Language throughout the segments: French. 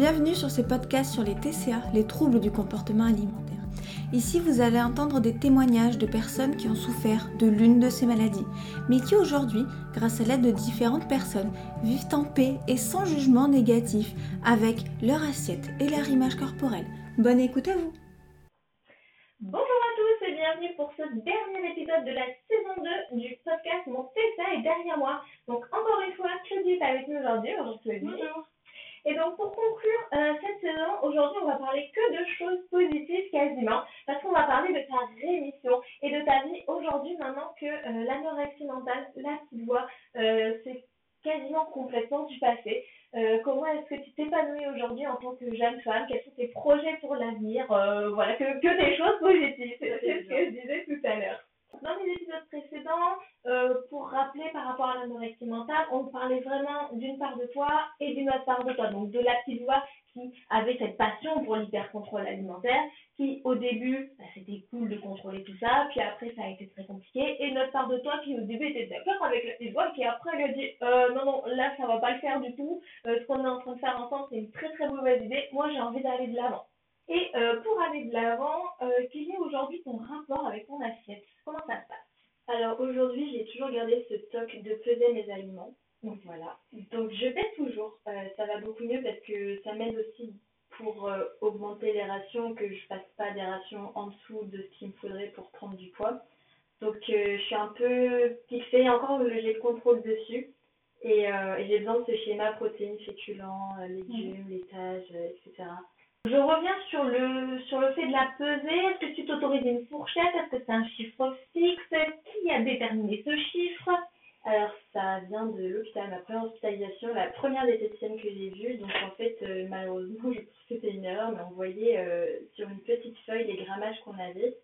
Bienvenue sur ce podcast sur les TCA, les troubles du comportement alimentaire. Ici, vous allez entendre des témoignages de personnes qui ont souffert de l'une de ces maladies, mais qui aujourd'hui, grâce à l'aide de différentes personnes, vivent en paix et sans jugement négatif avec leur assiette et leur image corporelle. Bonne écoute à vous Bonjour à tous et bienvenue pour ce dernier épisode de la saison 2 du podcast Mon TCA est derrière moi. Donc encore une fois, Claudie est avec nous aujourd'hui. Bonjour Claudie. Bonjour. Et donc pour conclure euh, cette saison, aujourd'hui on va parler que de choses positives quasiment, parce qu'on va parler de ta rémission et de ta vie aujourd'hui maintenant que euh, l'anorexie mentale, la petite voix, euh, c'est quasiment complètement du passé. comment est-ce que tu t'épanouis aujourd'hui en tant que jeune femme? Quels sont tes projets pour l'avenir? Voilà, que, que des choses positives, c'est ce que je disais tout à l'heure. Dans les épisodes précédents, euh, par rapport à l'anorexie mentale, on parlait vraiment d'une part de toi et d'une autre part de toi. Donc de la petite voix qui avait cette passion pour l'hyper-contrôle alimentaire, qui au début, bah, c'était cool de contrôler tout ça, puis après ça a été très compliqué, et notre part de toi qui au début était d'accord avec la petite voix, qui après lui a dit euh, non, non, là ça va pas le faire du tout, euh, ce qu'on est en train de faire ensemble c'est une très très mauvaise idée, moi j'ai envie d'aller de l'avant. Et euh, pour aller de l'avant, euh, quel est aujourd'hui ton rapport avec ton assiette Comment ça se passe Alors aujourd'hui, j'ai toujours gardé ce peser mes aliments. Donc voilà. Donc je pèse toujours. Euh, ça va beaucoup mieux parce que ça m'aide aussi pour augmenter les rations, que je fasse pas des rations en dessous de ce qu'il me faudrait pour prendre du poids. Donc je suis un peu fixée, encore j'ai le contrôle dessus. Et, j'ai besoin de ce schéma protéines, féculents, légumes, mmh. laitage, etc. Je reviens sur le, sur le fait de la peser. Est-ce que tu t'autorises une fourchette? Est-ce que c'est un chiffre fixe? Qui a déterminé ce chiffre? Alors, ça vient de l'hôpital, ma première hospitalisation, la première diététicienne que j'ai vue. Donc, en fait, euh, malheureusement, je pense que c'était une erreur, mais on voyait euh, sur une petite feuille les grammages qu'on avait.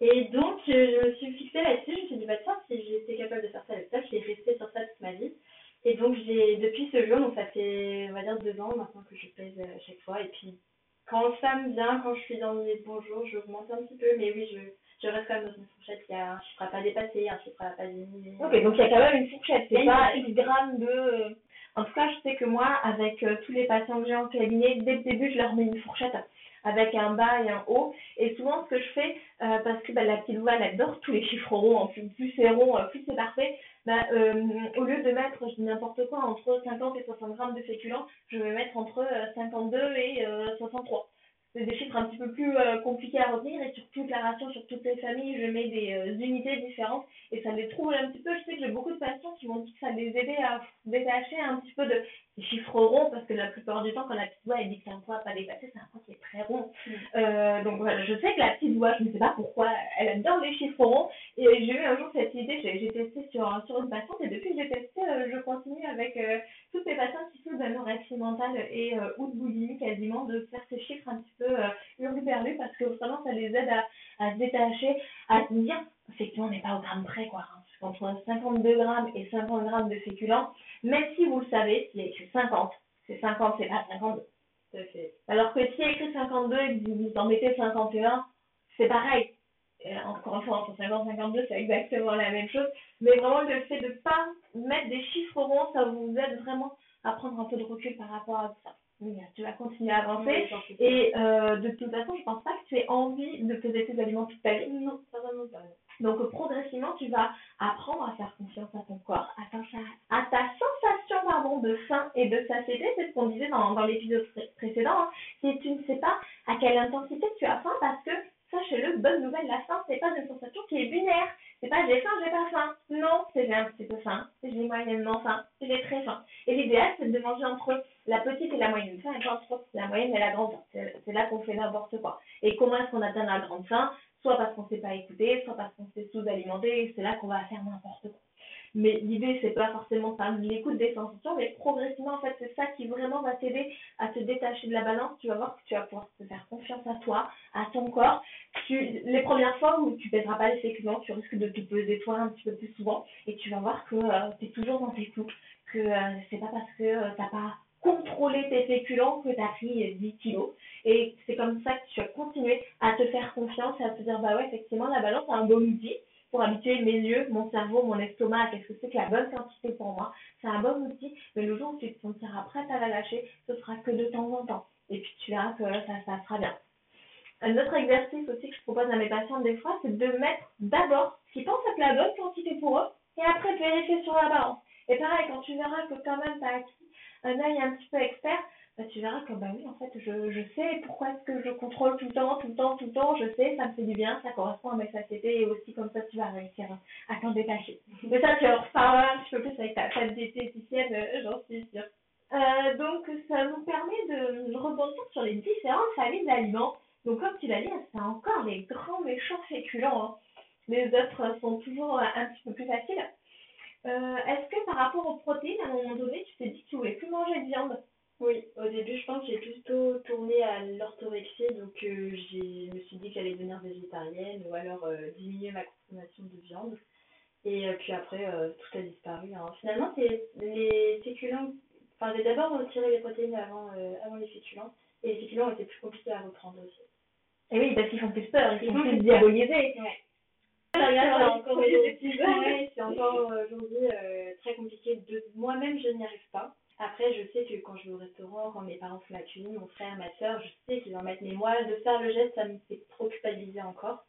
Et donc, euh, je me suis fixée là-dessus. Je me suis dit, bah tiens, si j'étais capable de faire ça avec ça, je vais rester sur ça toute ma vie. Et donc, j'ai depuis ce jour, donc ça fait, on va dire, deux ans maintenant que je pèse à chaque fois. Et puis, quand ça me vient, quand je suis dans les bons jours, j'augmente un petit peu, mais oui, je, je reste quand même dans une fourchette. Il y a un chiffre à pas dépasser, un chiffre à pas diminuer. Ok, donc il y a quand même une fourchette, c'est pas X grammes de. Euh, en tout cas, je sais que moi, avec euh, tous les patients que j'ai en cabinet, dès le début, je leur mets une fourchette avec un bas et un haut. Et souvent, ce que je fais, euh, parce que bah, la petite voix, elle adore tous les chiffres ronds, en plus, plus c'est rond, plus c'est parfait, bah, au lieu de mettre, je dis n'importe quoi, entre 50 et 60 grammes de féculents, je vais mettre entre 52 et 63 c'est des chiffres un petit peu plus euh, compliqués à retenir et sur toute la ration, sur toutes les familles, je mets des euh, unités différentes et ça les trouble un petit peu. Je sais que j'ai beaucoup de patients qui m'ont dit que ça les aidait à détacher un petit peu de chiffres ronds parce que la plupart du temps, quand la petite voix elle dit que c'est un poids pas dépassé, c'est un poids qui est très rond. Mm. Euh, donc voilà, je sais que la petite voix, je ne sais pas pourquoi, elle adore les chiffres ronds et j'ai eu un jour cette idée, j'ai testé sur, sur une patiente et depuis que j'ai testé, je continue avec toutes les patientes qui souffrent d'anorexie mentale et ou de boulimie quasiment de faire ces chiffres un petit peu euh, parce que vraiment ça les aide à, à se détacher, à se dire, effectivement, on n'est pas au gramme près, quoi. Hein. Entre 52 grammes et 50 grammes de féculents, même si vous le savez, s'il y a écrit 50, c'est 50, c'est pas 52. Alors que s'il y a écrit 52 et que vous en mettez 51, c'est pareil. encore une fois, entre 50 et 52, c'est exactement la même chose. Mais vraiment, le fait de ne pas mettre des chiffres ronds, ça vous aide vraiment à prendre un peu de recul par rapport à ça tu vas continuer à avancer. et euh, de toute façon, je pense pas que tu aies envie de peser tes aliments toute ta vie. Non, vraiment pas. Donc progressivement, tu vas apprendre à faire confiance à ton corps, à ta, à ta sensation pardon, de faim et de satiété. C'est ce qu'on disait dans, dans l'épisode précédent. Hein. Si tu ne sais pas à quelle intensité tu as faim, parce que sache-le, bonne nouvelle, la faim, c'est pas une sensation qui est binaire. C'est pas j'ai faim, j'ai pas faim. Non, c'est j'ai un petit peu faim, j'ai moyennement faim, j'ai très faim. Et l'idéal, c'est de manger entre la petite et la moyenne faim, et entre la moyenne et la grande. C'est là qu'on fait n'importe quoi. Et comment est-ce qu'on atteint la grande faim? Soit parce qu'on s'est pas écouté, soit parce qu'on s'est sous-alimenté, c'est là qu'on va faire n'importe quoi. Mais l'idée, c'est pas forcément ça, l'écoute des sensations, mais progressivement, en fait, c'est ça qui vraiment va t'aider à te détacher de la balance. Tu vas voir que tu vas pouvoir te faire confiance à toi, à ton corps. Tu, les premières fois où tu pèseras pas les féculents, tu risques de te peser toi un petit peu plus souvent, et tu vas voir que euh, tu es toujours dans tes clous, que euh, c'est pas parce que euh, t'as pas contrôlé tes féculents que tu as pris 10 kilos. Et c'est comme ça que tu vas continuer à te faire confiance et à te dire, bah ouais, effectivement, la balance, c'est un bon outil pour habituer mes yeux, mon cerveau, mon estomac à qu'est-ce que c'est que la bonne quantité pour moi. C'est un bon outil, mais le jour où tu te sentiras prête à la lâcher, ce sera que de temps en temps. Et puis tu verras que ça, ça sera bien. Un autre exercice aussi que je propose à mes patients des fois, c'est de mettre d'abord ce qu'ils pensent être la bonne quantité pour eux, et après de vérifier sur la balance. Et pareil, quand tu verras que quand même tu as acquis un œil un petit peu expert, bah, tu verras que bah oui, en fait, je, je sais pourquoi est-ce que je contrôle tout le temps, tout le temps, tout le temps, je sais, ça me fait du bien, ça correspond à mes satiétés et aussi comme ça tu vas réussir à t'en détacher. Mais ça, tu en reparleras un petit peu plus avec ta, ta diététicienne, euh, j'en suis sûre. Euh, donc, ça nous permet de rebondir sur les différentes familles d'aliments. Donc, comme tu l'as dit, c'est encore les grands méchants féculents. Hein. Les autres sont toujours un petit peu plus faciles. Euh, Est-ce que par rapport aux protéines, à un moment donné, tu t'es dit que tu voulais plus manger de viande? Oui, au début, je pense que j'ai plutôt tourné à l'orthorexie, donc euh, je me suis dit que j'allais devenir végétarienne ou alors euh, diminuer ma consommation de viande. Et euh, puis après, tout a disparu. Hein. Finalement, c'est les féculents. Enfin, j'ai d'abord retiré les protéines avant, avant les féculents. Et les féculents étaient plus compliqués à reprendre aussi. Et oui, parce qu'ils font plus peur, ils Ils sont font plus diabolisés. Ouais. C'est encore les aujourd'hui, petits ouais, c'est encore aujourd'hui euh, très compliqué. De... Moi-même, je n'y arrive pas. Après, je sais que quand je vais au restaurant, quand mes parents font la cuisine, mon frère, ma soeur, je sais qu'ils en mettent. Mais moi, de faire le geste, ça me fait trop culpabiliser encore.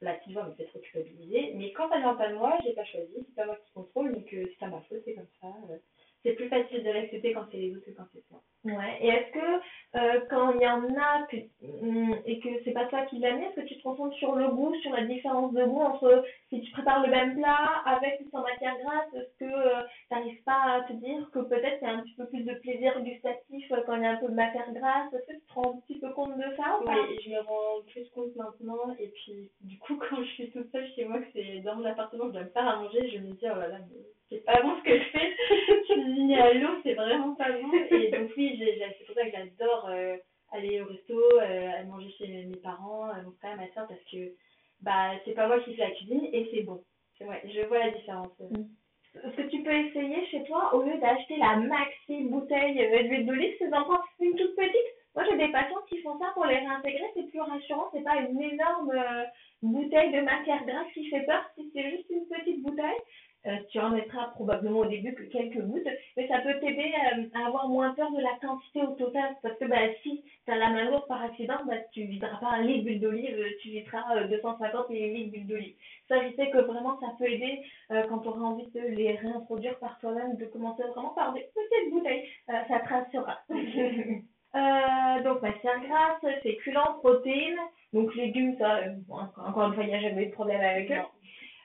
La petite voix me fait trop culpabiliser. Mais quand ça vient pas de moi, j'ai pas choisi. C'est pas moi qui contrôle, donc euh, c'est pas ma faute, c'est comme ça. euh. C'est plus facile de l'accepter quand c'est les autres que quand c'est toi. Ouais. Et est-ce que euh, quand il y en a hum, et que c'est pas toi qui l'as mis, est-ce que tu te concentres sur le goût, sur la différence de goût entre si tu prépares le même plat avec ou sans matière grasse, est-ce que euh, tu n'arrives pas à te dire que peut-être il y a un petit peu plus de plaisir gustatif euh, quand il y a un peu de matière grasse? Est-ce que tu te rends un petit peu compte de ça ou pas? Oui, je me rends plus compte maintenant. Et puis, du coup, quand je suis toute seule chez moi, que c'est dans mon appartement, je dois me faire à manger, je me dis, oh là là, mais c'est pas bon ce que je fais. Cuisiner à l'eau, c'est vraiment pas bon. Et donc, oui, c'est pour ça que j'adore euh, aller au resto, euh, aller manger chez mes, mes parents, euh, mon frère, ma soeur, parce que bah, c'est pas moi qui fais la cuisine et c'est bon. C'est- Ouais, je vois la différence. Ce que tu peux essayer chez toi, au lieu d'acheter la maxi bouteille euh, d'huile d'olive, c'est d'en prendre une toute petite? Moi, j'ai des patients qui font ça pour les réintégrer, c'est plus rassurant, c'est pas une énorme euh, bouteille de matière grasse qui fait peur, si c'est juste une petite bouteille. euh, tu en mettras probablement au début que quelques gouttes, mais ça peut t'aider euh, à de la quantité au total. Parce que bah, si tu as la main lourde par accident, bah, tu videras pas un litre d'huile d'olive, euh, tu videras euh, 250 millilitres d'huile d'olive. Ça, je sais que vraiment, ça peut aider euh, quand tu auras envie de les réintroduire par toi-même, de commencer vraiment par des petites bouteilles. Euh, ça te rassurera. Euh, donc matière grasse, féculents, protéines, donc légumes, ça, euh, encore, une fois, il n'y a jamais eu de problème avec eux.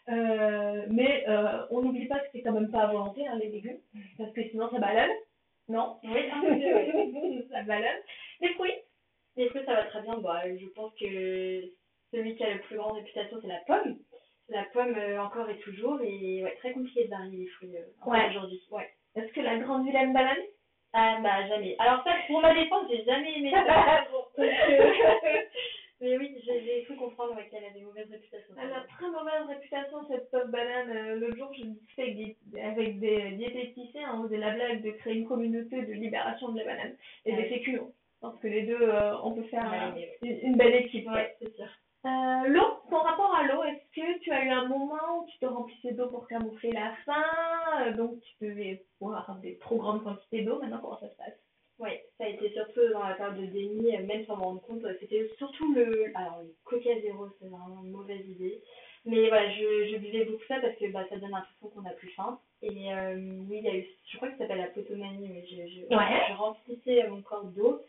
Euh, mais on n'oublie pas que c'est quand même pas à volonté, hein, les légumes, parce que sinon ça ballonne. Non Oui, un peu, ouais. Ça. Les fruits Les fruits, ça va très bien? Bah, je pense que celui qui a la plus grande réputation, c'est la pomme. La pomme, euh, encore et toujours, et ouais, très compliqué de varier les fruits euh, Ouais. aujourd'hui. Ouais. Est-ce que la grande vilaine banane Ah, bah, jamais. Alors, ça, pour ma défense, j'ai jamais aimé ça. Donc, euh, Mais oui, j'ai cru comprendre qu'elle a des mauvaises réputations. Elle a très mauvaise réputation cette pomme banane. Euh, L'autre jour, je discutais avec des, avec des diététiciens, on faisait la blague de créer une communauté de libération de la banane et des féculents. Je pense que les deux, euh, on peut faire Ouais, euh, une, une belle équipe. ouais. Ouais, c'est sûr. Euh, l'eau, ton rapport à l'eau, est-ce que tu as eu un moment où tu te remplissais d'eau pour camoufler la faim, donc tu devais boire des trop grandes quantités d'eau, maintenant comment ça se passe? Ouais, ça a été surtout dans la période de déni, même sans m'en rendre compte. C'était surtout le. Alors, le Coca Zéro, c'est vraiment une mauvaise idée. Mais voilà, je, je buvais beaucoup ça parce que bah, ça donne l'impression qu'on a plus faim. Et euh, oui, il y a eu. Je crois que ça s'appelle la potomanie, mais je, je, Ouais. je remplissais mon corps d'eau.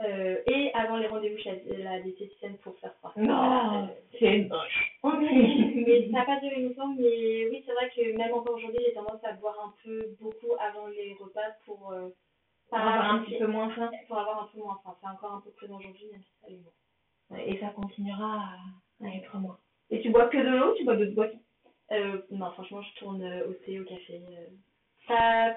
Euh, et avant les rendez-vous chez la, diététicienne pour faire que, voilà, euh, c'est moche. mais ça n'a pas duré longtemps, mais oui, c'est vrai que même encore aujourd'hui, j'ai tendance à boire un peu beaucoup avant les repas pour, euh, Pour avoir un petit peu moins faim. pour avoir un peu moins faim. C'est encore un peu présent aujourd'hui, même si ça l'est moins. Et ça continuera à, à être moins. Et tu bois que de l'eau tu bois d'autres boissons? Euh, non, franchement, je tourne euh, au thé, au café. euh.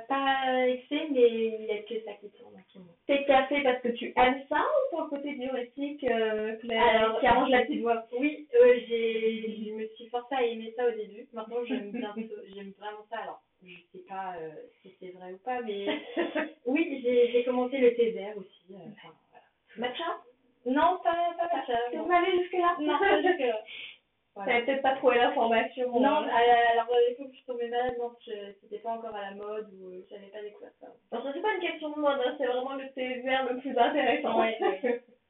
Pas, excès, mais il n'y a que ça qui tourne en ce moment. T'es café parce que tu aimes ça ou pour le côté diurétique euh, la- Alors, qui arrange la petite voix? Oui, euh, j'ai, je me suis forcée à aimer ça au début. Maintenant, j'aime bien, j'aime vraiment ça. Alors, je sais pas euh, si c'est vrai ou pas, mais oui, j'ai, commencé le thé vert aussi. euh, enfin, voilà. Matcha? Non, pas, pas matcha. Tu Non, m'en allais jusque-là non pas jusque-là. Voilà. T'avais peut-être pas trouvé l'information. Non, euh. alors à l'époque où je suis tombée malade, non, je, c'était pas encore à la mode ou euh, j'avais pas découvert ça. Alors, ça, c'est pas une question de mode, hein, c'est vraiment le thé vert le plus intéressant. Ouais, ouais.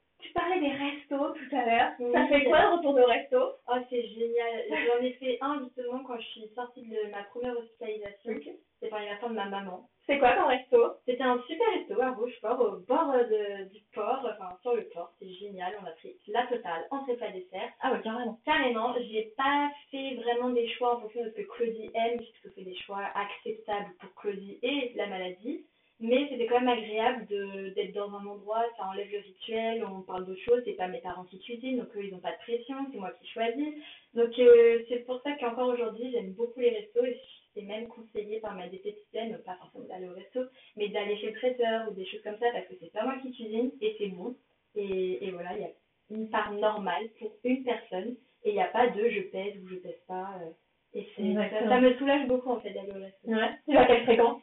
à l'heure. Ça fait quoi le retour de resto? Oh, c'est génial. J'en ai fait un justement quand je suis sortie de ma première hospitalisation. C'est par l'anniversaire de ma maman. C'est quoi ton resto? C'était un super resto à Rochefort, au bord de, du port, enfin sur le port. C'est génial. On a pris la totale, entrée plat dessert. Ah ouais, carrément. Carrément. J'ai pas fait vraiment des choix en fonction de ce que Claudie aime. Plutôt fait des choix acceptables pour Claudie et la maladie. Mais c'était quand même agréable d'être dans un endroit, ça enlève le rituel, on parle d'autres choses, c'est pas mes parents qui cuisinent, donc eux ils n'ont pas de pression, c'est moi qui choisis. Donc euh, c'est pour ça qu'encore aujourd'hui j'aime beaucoup les restos et c'est même conseillé par ma diététicienne, pas forcément d'aller au resto, mais d'aller chez le traiteur ou des choses comme ça parce que c'est pas moi qui cuisine et c'est bon. Et, et voilà, il y a une part normale pour une personne et il n'y a pas de je pèse ou je pèse pas. Euh, et ça, ça, me soulage beaucoup en fait d'aller au resto. Ouais. Tu à quelle fréquence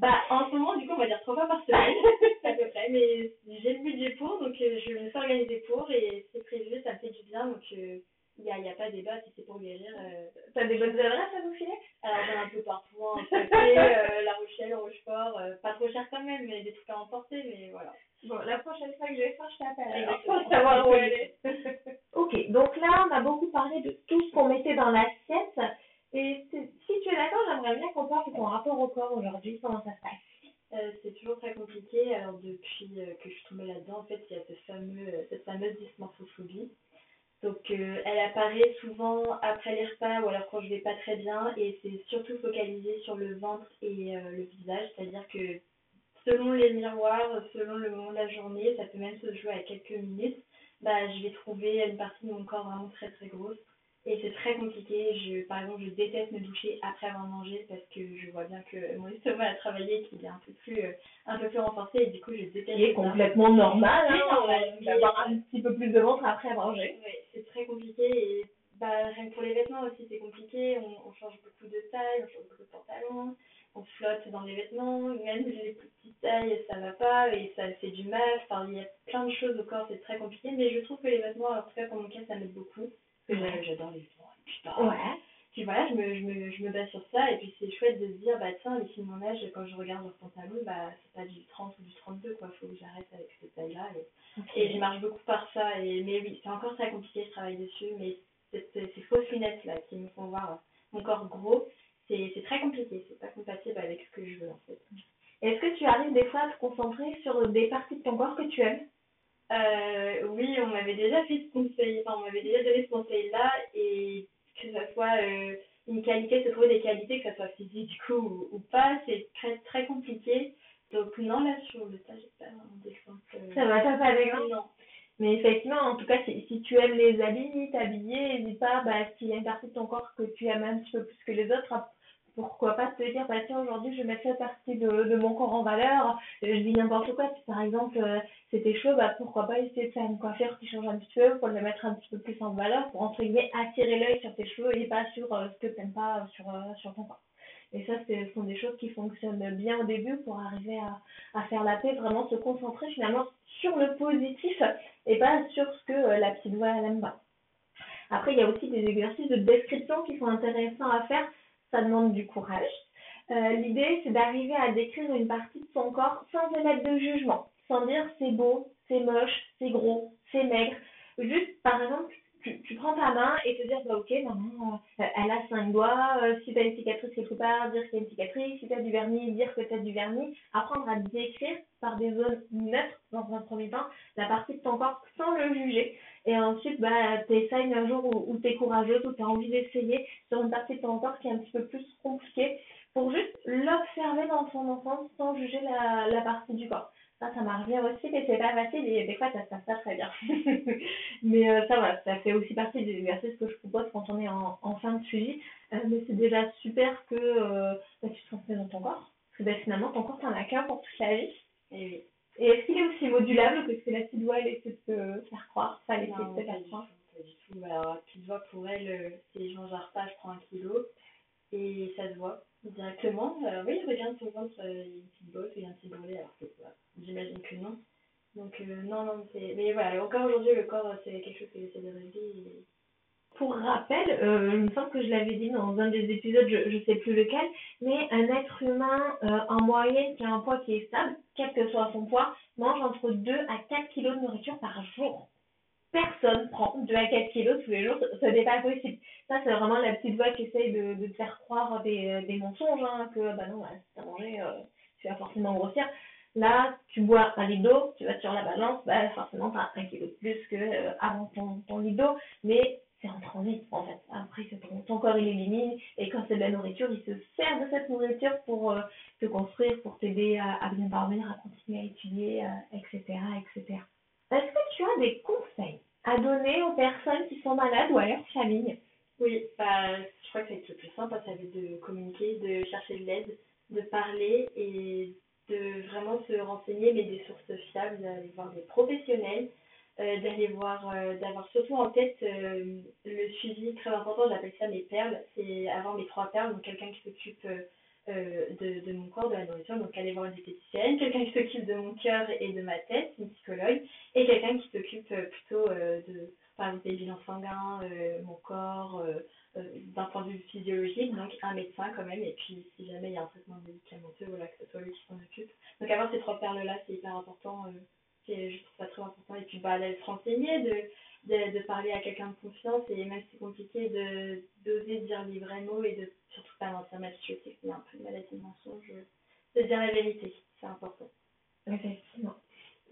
bah, en ce moment, du coup, on va dire trois fois par semaine, à peu près. Mais j'ai le budget pour, donc euh, je me suis organisée pour et c'est prévu, ça me fait du bien. Donc, il euh, n'y a, y a pas débat si c'est pour guérir. Euh... T'as des bonnes adresses à vous filer? Alors, j'en ai un peu partout, hein, euh, La Rochelle, Rochefort. pas trop cher quand même, mais des trucs à emporter, mais voilà. Bon, la prochaine fois que je vais faire, je t'appelle. Pour savoir où elle est. ok, donc là, on a beaucoup parlé de tout ce qu'on mettait dans l'assiette. Et si tu es d'accord, j'aimerais bien qu'on parle de ton rapport au corps aujourd'hui. Comment ça se passe? Euh, C'est toujours très compliqué. Alors depuis euh, que je suis tombée là-dedans, en fait, il y a ce fameux, euh, cette fameuse dysmorphophobie. Donc elle apparaît souvent après les repas ou alors quand je vais pas très bien et c'est surtout focalisé sur le ventre et le visage. C'est-à-dire que selon les miroirs, selon le moment de la journée, ça peut même se jouer à quelques minutes, bah, je vais trouver une partie de mon corps vraiment très très grosse et c'est très compliqué. Je, par exemple, je déteste me doucher après avoir mangé parce que je vois bien que mon estomac a travaillé, qu'il est un peu plus, euh, un peu plus renforcé et du coup, je déteste. C'est complètement normal, hein, d'avoir un petit peu plus de ventre après avoir mangé. Oui, c'est très compliqué et bah, rien que pour les vêtements aussi, c'est compliqué. On, on, change beaucoup de taille, on change beaucoup de pantalons, on flotte dans les vêtements, même les petites tailles, ça va pas et ça fait du mal. Enfin, il y a plein de choses au corps, c'est très compliqué, mais je trouve que les vêtements, en tout cas pour mon cas, ça m'aide beaucoup j'adore les vêtements. Ouais. Puis voilà, je me, je, me, je me base sur ça et puis c'est chouette de se dire, bah tiens, les filles de mon âge, quand je regarde leur pantalon, bah c'est pas du 30 ou du 32, quoi, faut que j'arrête avec cette taille-là. Et, et je marche beaucoup par ça. Et, mais oui, c'est encore très compliqué, je travaille dessus, mais ces fausses lunettes là qui me font voir mon corps gros, c'est très compliqué, c'est pas compatible avec ce que je veux en fait. Est-ce que tu arrives des fois à te concentrer sur des parties de ton corps que tu aimes? Euh, oui, on m'avait déjà fait ce conseil, enfin, on m'avait déjà donné ce conseil-là, et que ça soit euh, une qualité, se trouver des qualités, que ça soit physique du coup ou, pas, c'est très, très compliqué. Donc non, là, sur le tas, j'ai pas vraiment d'exemple. Euh, ça va, t'as pas d'exemple Non. Mais effectivement, en tout cas, si, si tu aimes les habits, t'habiller, n'hésite pas, bah, s'il y a une partie de ton corps que tu aimes un petit peu plus que les autres, pourquoi pas te dire, bah tiens, aujourd'hui, je vais mettre cette partie de, de mon corps en valeur. Je dis n'importe quoi. Si par exemple, euh, c'était chaud, bah pourquoi pas essayer de faire une coiffure qui change un petit peu pour le mettre un petit peu plus en valeur, pour entre guillemets attirer l'œil sur tes cheveux et pas sur euh, ce que t'aimes pas sur, euh, sur ton corps. Et ça, ce sont des choses qui fonctionnent bien au début pour arriver à, à faire la paix, vraiment se concentrer finalement sur le positif et pas sur ce que la petite voix elle pas. Après, il y a aussi des exercices de description qui sont intéressants à faire ça demande du courage. Euh, L'idée, c'est d'arriver à décrire une partie de son corps sans émettre de jugement, sans dire c'est beau, c'est moche, c'est gros, c'est maigre. Juste, par exemple, tu, tu, prends ta main et te dire, bah ok, maman, euh, elle a cinq doigts, euh, si t'as une cicatrice quelque part, dire qu'il y a une cicatrice, si t'as du vernis, dire que t'as du vernis, apprendre à décrire par des zones neutres dans un premier temps la partie de ton corps sans le juger. Et ensuite, bah, t'essayes un jour où, où t'es courageuse, où t'as envie d'essayer sur une partie de ton corps qui est un petit peu plus compliquée pour juste l'observer dans son enfance sans juger la partie du corps. Ça, ça bien aussi, mais c'est pas facile et des fois ça se passe pas très bien. mais euh, ça va, ça fait aussi partie des exercices que je propose quand on est en, en fin de suivi. Euh, mais c'est déjà super que euh, bah, tu te sens dans ton corps. Parce que bah, finalement, ton corps, t'en as qu'un pour toute la vie. Et, et est-ce qu'il est aussi modulable que ce que la petite voix, elle essaie de te faire croire? Enfin, elle essaie de te faire croire? Pas du tout. Alors, la petite voix, pour elle, si je mange un repas, je prends un kilo. Et ça se voit directement. Euh, oui, regarde son ventre, il y a une petite bosse, il y a un petit bourrelet, alors que j'imagine que non. Donc euh, non, non, c'est... Mais voilà, encore aujourd'hui, le corps, c'est quelque chose que j'essaie de régler. Pour rappel, euh, il me semble que je l'avais dit dans un des épisodes, je ne sais plus lequel, mais un être humain euh, en moyenne qui a un poids qui est stable, quel que soit son poids, mange entre 2 à 4 kilos de nourriture par jour. personne prend 2 à 4 kilos tous les jours, ce n'est pas possible. Ça, c'est vraiment la petite voix qui essaye de, te faire croire des, mensonges, hein, que bah non, si t'as mangé, tu vas forcément grossir. Là, tu bois un d'eau, tu vas sur la balance, bah forcément, t'as un kilo de plus que euh, avant ton, ton d'eau, mais c'est en transit en fait. Après, ton, corps il élimine et quand c'est de la nourriture, il se sert de cette nourriture pour euh, te construire, pour t'aider à, bien dormir, à continuer à étudier, etc., etc. Est-ce que tu as des conseils à donner aux personnes qui sont malades ou à leur famille? Oui, bah, je crois que c'est le plus simple, ça va être de communiquer, de chercher de l'aide, de parler et de vraiment se renseigner, mais des sources fiables, d'aller voir des professionnels, euh, d'aller voir, euh, d'avoir surtout en tête euh, le suivi très important, j'appelle ça mes perles, c'est avoir mes trois perles, donc quelqu'un qui s'occupe de, de, mon corps, de la nourriture, donc aller voir une diététicienne, quelqu'un qui s'occupe de mon cœur et de ma tête, une psychologue, et quelqu'un qui s'occupe plutôt de, par exemple, des bilans sanguins, mon corps, d'un point de vue physiologique, donc un médecin quand même, et puis si jamais il y a un traitement médicamenteux, voilà, que ce soit lui qui s'en occupe. Donc avoir ces trois perles-là, c'est hyper important, euh, je trouve très important, et puis bah, d'aller se renseigner, de, de, de parler à quelqu'un de confiance, et même si c'est compliqué, de d'oser dire les vrais mots, et de surtout pas mentir, même si je sais qu'il y a un peu de maladie de mensonge, de dire la vérité, c'est important. Effectivement.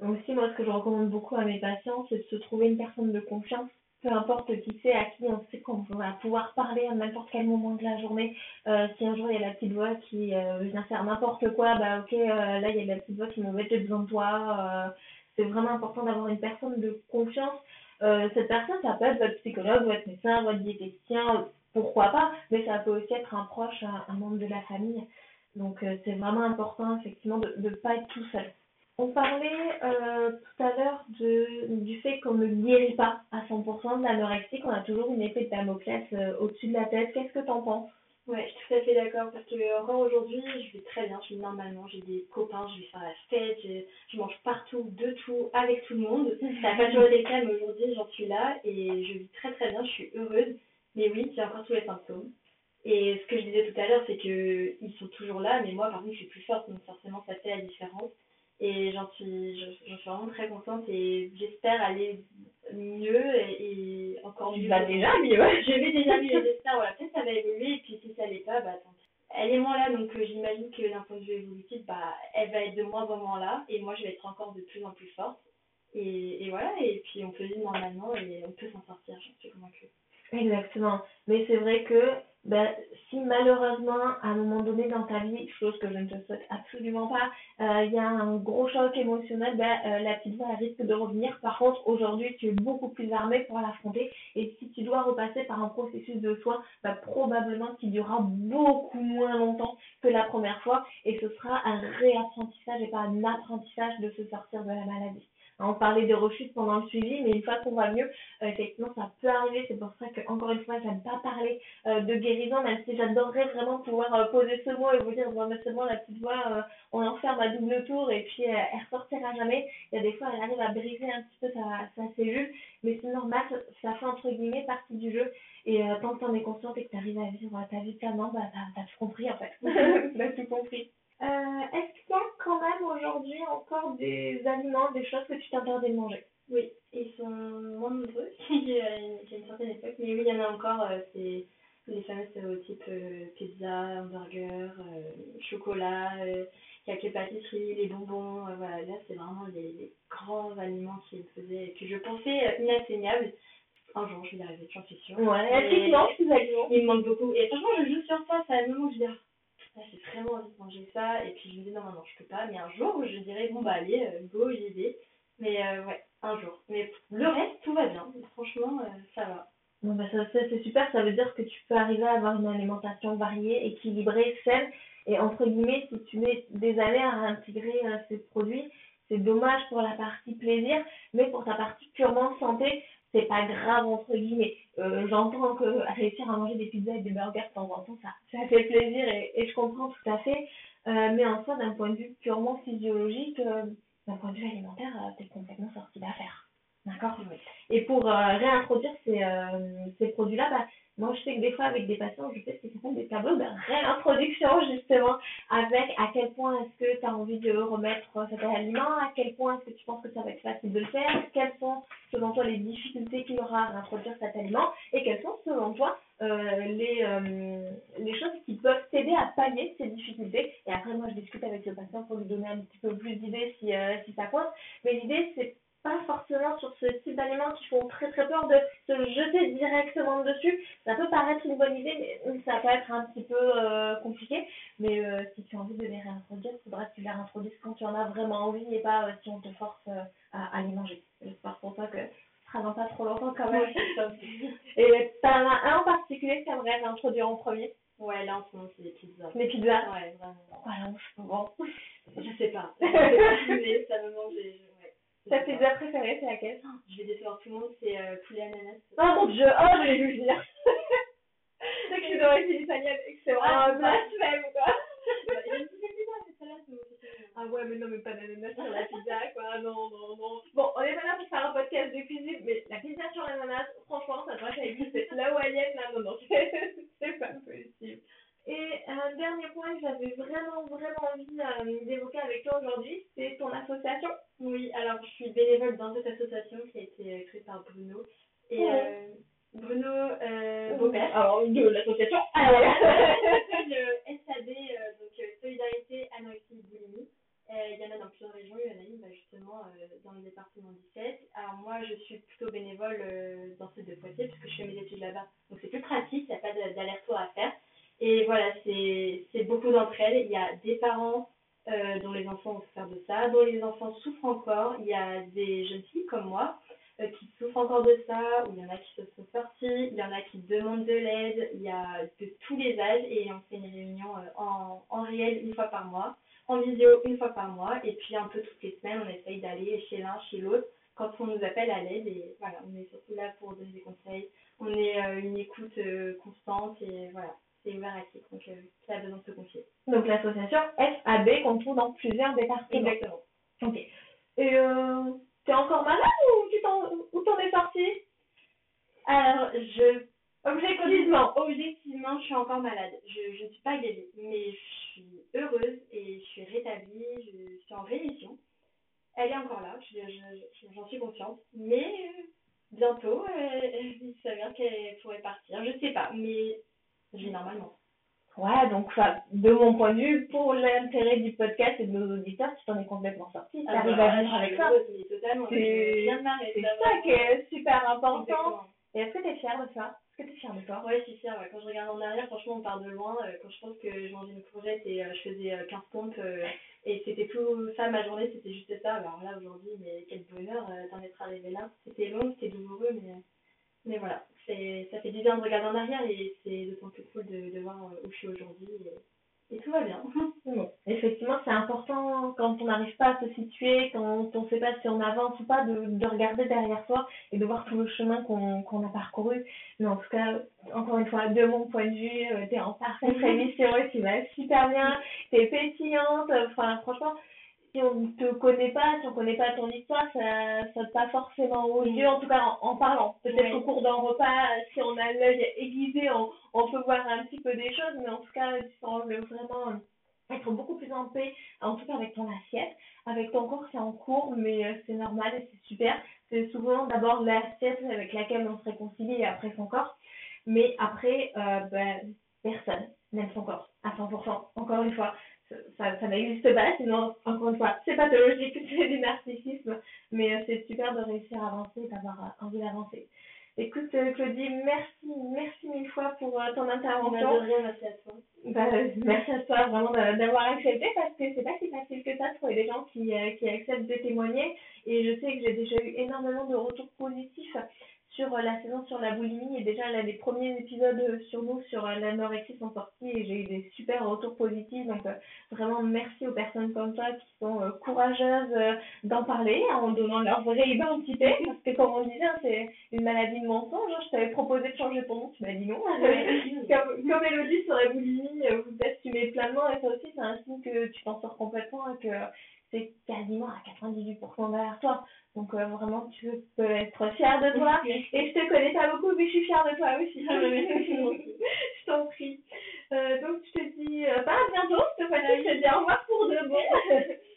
Aussi, moi, ce que je recommande beaucoup à mes patients, c'est de se trouver une personne de confiance peu importe qui c'est, à qui on sait qu'on va pouvoir parler à n'importe quel moment de la journée. Euh, si un jour il y a la petite voix qui euh, vient faire n'importe quoi, bah ok, euh, là il y a la petite voix qui m'en j'ai besoin de toi. Euh, c'est vraiment important d'avoir une personne de confiance. Euh, cette personne, ça peut être votre psychologue, votre médecin, votre diététicien, pourquoi pas, mais ça peut aussi être un proche, un, un membre de la famille. Donc c'est vraiment important effectivement de ne pas être tout seul. On parlait euh, tout à l'heure du fait qu'on ne guérit pas à 100% de l'anorexie, qu'on a toujours une épée de Damoclès euh, au-dessus de la tête. Qu'est-ce que tu en penses? Ouais, je suis tout à fait d'accord parce que encore aujourd'hui, je vais très bien, je vis normalement, j'ai des copains, je vais faire la fête, je, je, mange partout, de tout, avec tout le monde. Ça n'a pas toujours été mais aujourd'hui, j'en suis là et je vis très très bien, je suis heureuse. Mais oui, j'ai encore tous les symptômes. Et ce que je disais tout à l'heure, c'est que ils sont toujours là, mais moi, par contre, je suis plus forte, donc forcément, ça fait la différence. Et j'en suis, j'en suis vraiment très contente et j'espère aller mieux et, et encore tu mieux. vas déjà mieux. je vais déjà mieux, j'espère. Voilà, peut-être ça va évoluer et puis si ça l'est pas, bah tant pis. Elle est moins là, donc euh, j'imagine que d'un point de vue évolutif, bah, elle va être de moins en moins là et moi je vais être encore de plus en plus forte. Et, et voilà, et puis on peut vivre normalement et on peut s'en sortir, j'en suis convaincue. Exactement. Mais c'est vrai que ben, si malheureusement, à un moment donné dans ta vie, chose que je ne te souhaite absolument pas, euh, il y a un gros choc émotionnel, ben, euh, la petite voix risque de revenir. Par contre, aujourd'hui, tu es beaucoup plus armé pour l'affronter. Et si tu dois repasser par un processus de soins, ben, probablement qu'il durera beaucoup moins longtemps que la première fois. Et ce sera un réapprentissage et pas un apprentissage de se sortir de la maladie. On parlait de rechutes pendant le suivi, mais une fois qu'on va mieux, euh, effectivement, ça peut arriver. C'est pour ça que, encore une fois, j'aime pas parler euh, de guérison, même si j'adorerais vraiment pouvoir euh, poser ce mot et vous dire, bon, seulement la petite voix, on enferme à double tour et puis elle ressortira jamais. Il y a des fois, elle arrive à briser un petit peu sa, sa cellule, mais c'est normal, ça fait entre guillemets partie du jeu. Et euh, tant que t'en es consciente et que tu arrives à vivre ta vie pleinement, bah, t'as tout compris en fait. t'as tout compris. Euh, Est-ce qu'il y a quand même aujourd'hui encore des aliments, des choses que tu t'interdis de manger? Oui, ils sont moins nombreux a une certaine époque, mais oui, il y en a encore, euh, c'est les fameux stéréotypes euh, pizza, hamburger, euh, chocolat, euh, quelques pâtisseries, les bonbons, voilà, là c'est vraiment les, les, grands aliments qui me faisaient, que je pensais inatteignables. Un jour je vais y arriver, j'en suis sûre. Ouais, effectivement, ces aliments. Ils me manquent beaucoup. Et franchement, je joue sur ça, c'est à un moment ah, j'ai vraiment envie de manger ça, et puis je me dis non, non, non, je peux pas, mais un jour je dirais bon bah allez, euh, go, j'y vais. Mais euh, ouais, un jour. Mais le reste, tout va bien, franchement, euh, ça va. Bon bah ça, ça c'est super, ça veut dire que tu peux arriver à avoir une alimentation variée, équilibrée, saine, et entre guillemets, si tu mets des années à intégrer ces produits, c'est dommage pour la partie plaisir, mais pour ta partie purement santé, c'est pas grave entre guillemets. Euh, J'entends que réussir à manger des pizzas et des burgers de temps en temps, ça, ça fait plaisir et, je comprends tout à fait. Euh, mais en soi, d'un point de vue purement physiologique, euh, d'un point de vue alimentaire, euh, t'es complètement sorti d'affaire. D'accord. Et pour euh, réintroduire ces, euh, ces produits-là, bah, moi, je sais que des fois, avec des patients, je fais ce qui s'appelle des tableaux de réintroduction, justement, avec à quel point est-ce que tu as envie de remettre cet aliment, à quel point est-ce que tu penses que ça va être facile de le faire, quelles sont, selon toi, les difficultés qu'il y aura à réintroduire cet aliment, et quelles sont, selon toi, euh, les, euh, les choses qui peuvent t'aider à pallier ces difficultés? Et après, moi, je discute avec le patient pour lui donner un petit peu plus d'idées si, euh, si ça compte. Mais l'idée, c'est pas forcément sur ce type d'aliments qui font très très peur de se jeter directement dessus. Ça peut paraître une bonne idée, mais ça peut être un petit peu euh, compliqué. Mais euh, si tu as envie de les réintroduire, il faudra que tu les réintroduises quand tu en as vraiment envie et pas euh, si on te force à, à, les manger. J'espère pour toi que ce sera dans pas trop longtemps quand même. et t'en as un en particulier que tu aimerais réintroduire en premier? Ouais, là en ce moment c'est les pizzas. Les pizzas? Ouais, vraiment. Pourquoi là en ce moment Je sais pas. Je sais pas mais ça me manque. Ta pizza préférée, c'est laquelle? Je vais décevoir tout le monde, c'est euh, poulet ananas. Oh mon dieu, oh je l'ai vu venir C'est que je suis d'origine italienne et que c'est vraiment un blasphème quoi Ah ouais, mais non, mais pas d'ananas sur la pizza quoi, non, non, non. Bon, on est pas là pour faire un podcast de cuisine, mais la pizza sur l'ananas, franchement, ça doit exister. La hawaïenne, là, non, non, c'est pas possible. Et un dernier point que j'avais vraiment, vraiment envie euh, d'évoquer avec toi aujourd'hui, c'est ton association. Oui, alors je suis bénévole dans cette association qui a été euh, créée par Bruno. Et euh, Bruno, euh, beau-père. Alors, de l'association. Alors, le SAB, donc Solidarité Anorexie Boulimie. il y en a dans plusieurs régions, il y en a une bah, justement dans le département 17. Alors moi, je suis plutôt bénévole dans ces deux Poitiers parce que je fais mes études là-bas. Donc c'est plus pratique, il n'y a pas d'aller-retour à faire. Et voilà, c'est beaucoup d'entre elles. Il y a des parents euh, dont les enfants ont souffert de ça, dont les enfants souffrent encore. Il y a des jeunes filles comme moi euh, qui souffrent encore de ça, ou il y en a qui se sont sortis, il y en a qui demandent de l'aide, il y a de tous les âges et on fait une réunion euh, en, en réel une fois par mois, en vidéo une fois par mois, et puis un peu toutes les semaines on essaye d'aller chez l'un, chez l'autre quand on nous appelle à l'aide et voilà, on est surtout là pour donner des conseils, on est une écoute constante et voilà c'est ouvert à qui donc qui a besoin de se confier. Donc l'association FAB qu'on trouve dans plusieurs départements. Exactement. Ok. Et euh, t'es encore malade ou tu t'en, ou t'en es sorti Alors, je... Objectivement, objectivement, je suis encore malade. Je ne suis pas guérie, mais je suis heureuse et je suis rétablie, je suis en rémission. Elle est encore là, j'en suis consciente, mais bientôt, euh, il s'avère qu'elle pourrait partir. Je sais pas, mais normalement. Ouais, donc de mon point de vue, pour l'intérêt du podcast et de nos auditeurs, tu t'en es complètement sorti. Tu ah arrives bah, à vivre avec ça. C'est ça qui est super important. Et est-ce que tu es fière de ça? Est-ce que tu es fière de toi? Ouais, je suis fière. Quand je regarde en arrière, franchement, on part de loin. Euh, quand je pense que je mangeais une courgette et euh, je faisais 15 euh, pompes et c'était tout ça, ma journée, c'était juste ça. Alors là, aujourd'hui, mais quel bonheur d'en être arrivé là. C'était long, c'était douloureux, mais, mais voilà ça fait du bien de regarder en arrière et c'est d'autant plus cool de, de voir euh, où je suis aujourd'hui et, tout va bien. Effectivement, c'est important quand on n'arrive pas à se situer, quand on ne sait pas si on avance ou pas, de, de regarder derrière soi et de voir tout le chemin qu'on a parcouru. Mais en tout cas, encore une fois, de mon point de vue, euh, tu es en parfaite rémission tu vas super bien, tu es pétillante. Enfin, franchement, si on ne te connaît pas, si on ne connaît pas ton histoire, ça saute pas forcément aux mm. yeux, en tout cas en, parlant. Peut-être au cours d'un repas, si on a l'œil aiguisé, on, on, peut voir un petit peu des choses, mais en tout cas, tu sembles vraiment être beaucoup plus en paix, en tout cas avec ton assiette. Avec ton corps, c'est en cours, mais euh, c'est normal et c'est super. C'est souvent d'abord l'assiette avec laquelle on se réconcilie et après son corps. Mais après, euh, ben, personne n'aime son corps à 100%. Encore une fois, ça, ça n'existe pas, sinon, encore une fois, c'est pathologique, c'est du narcissisme, mais euh, c'est super de réussir à avancer et d'avoir euh, envie d'avancer. Écoute, euh, Claudie, merci, merci mille fois pour ton intervention. De rien, merci à toi. Bah, merci à toi vraiment d'avoir accepté parce que c'est pas si facile que ça de trouver des gens qui, qui acceptent de témoigner. Et je sais que j'ai déjà eu énormément de retours positifs sur la saison sur la boulimie et déjà là les premiers épisodes sur nous sur l'anorexie sont sortis et j'ai eu des super retours positifs donc vraiment merci aux personnes comme toi qui sont courageuses d'en parler en donnant leur vraie identité. Parce que comme on disait hein, c'est une maladie de mensonge hein. je t'avais proposé de changer ton nom tu m'as dit non. Comme, comme Elodie sur la boulimie vous assumez pleinement et ça aussi c'est un signe que tu t'en sors complètement et que c'est quasiment à 98% derrière toi Donc vraiment, tu peux être fière de toi. Et je te connais pas beaucoup, mais je suis fière de toi aussi. je t'en prie. donc je te dis bah, à bientôt. Stéphanie, je te dis au revoir pour de bon.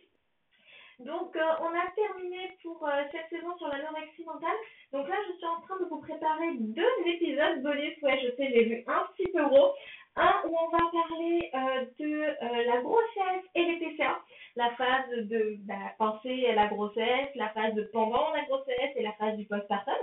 Donc, euh, on a terminé pour euh, cette saison sur l'anorexie mentale. Donc là, je suis en train de vous préparer deux épisodes bonus. Ouais, je sais, j'ai vu un petit peu gros. Un où on va parler euh, de la grossesse et les TCA. La phase de bah, penser à la grossesse, la phase de pendant la grossesse et la phase du postpartum.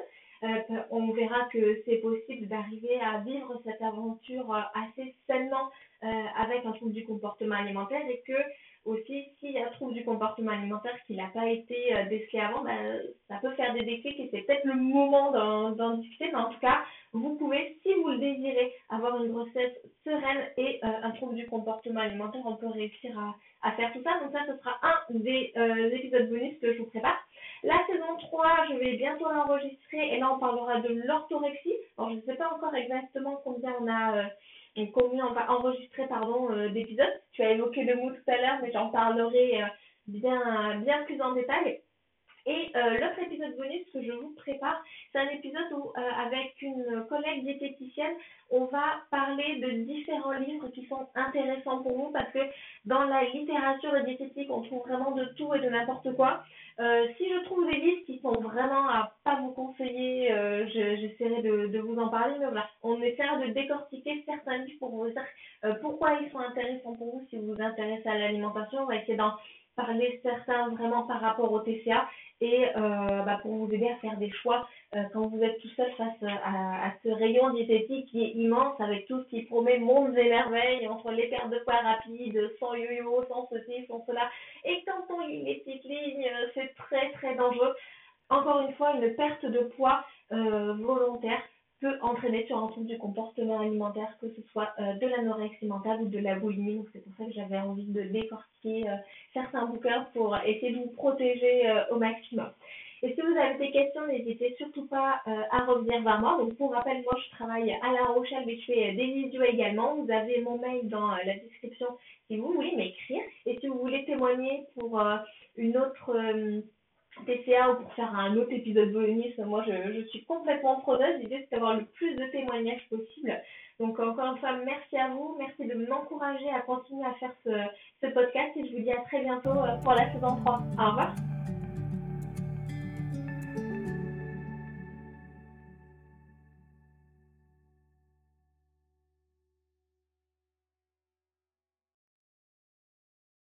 on verra que c'est possible d'arriver à vivre cette aventure assez sainement avec un trouble du comportement alimentaire et que aussi, s'il y a trouble du comportement alimentaire qui n'a pas été euh, décelé avant, ben, ça peut faire des déclics et c'est peut-être le moment d'en discuter. Mais en tout cas, vous pouvez, si vous le désirez, avoir une grossesse sereine et euh, un trouble du comportement alimentaire, on peut réussir à, faire tout ça. Donc ça, ce sera un des euh, épisodes bonus que je vous prépare. La saison 3, je vais bientôt l'enregistrer et là, on parlera de l'orthorexie. Alors, je ne sais pas encore exactement combien on a combien on va enregistrer pardon euh, d'épisodes. Tu as évoqué le mot tout à l'heure, mais j'en parlerai euh, bien, plus en détail. Et euh, l'autre épisode bonus que je vous prépare, c'est un épisode où, euh, avec une collègue diététicienne, on va parler de différents livres qui sont intéressants pour vous parce que dans la littérature diététique, on trouve vraiment de tout et de n'importe quoi. Euh, si je trouve des livres qui sont vraiment à pas vous conseiller, j'essaierai de, de, vous en parler. Mais voilà, on essaiera de décortiquer certains livres pour vous dire pourquoi ils sont intéressants pour vous si vous vous intéressez à l'alimentation. On va essayer d'en parler certains vraiment par rapport au TCA et euh, bah, pour vous aider à faire des choix euh, quand vous êtes tout seul face à, ce rayon diététique qui est immense avec tout ce qui promet mondes et merveilles entre les pertes de poids rapides, sans yo-yo, sans ceci, sans cela. Et quand on lit les petites lignes, euh, c'est très très dangereux. Encore une fois, une perte de poids volontaire peut entraîner sur un trouble du comportement alimentaire, que ce soit de l'anorexie mentale ou de la boulimie. C'est pour ça que j'avais envie de décortiquer certains bouquins pour essayer de vous protéger euh, au maximum. Et si vous avez des questions, n'hésitez surtout pas euh, à revenir vers moi. Donc pour rappel, moi je travaille à La Rochelle, mais je fais des vidéos également. Vous avez mon mail dans euh, la description si vous voulez m'écrire. Et si vous voulez témoigner pour une autre TCA ou pour faire un autre épisode bonus, moi je, je suis complètement preneuse. L'idée c'est d'avoir le plus de témoignages possible. Donc encore une fois, merci à vous, merci de m'encourager à continuer à faire ce, ce podcast et je vous dis à très bientôt euh, pour la saison 3. Au revoir.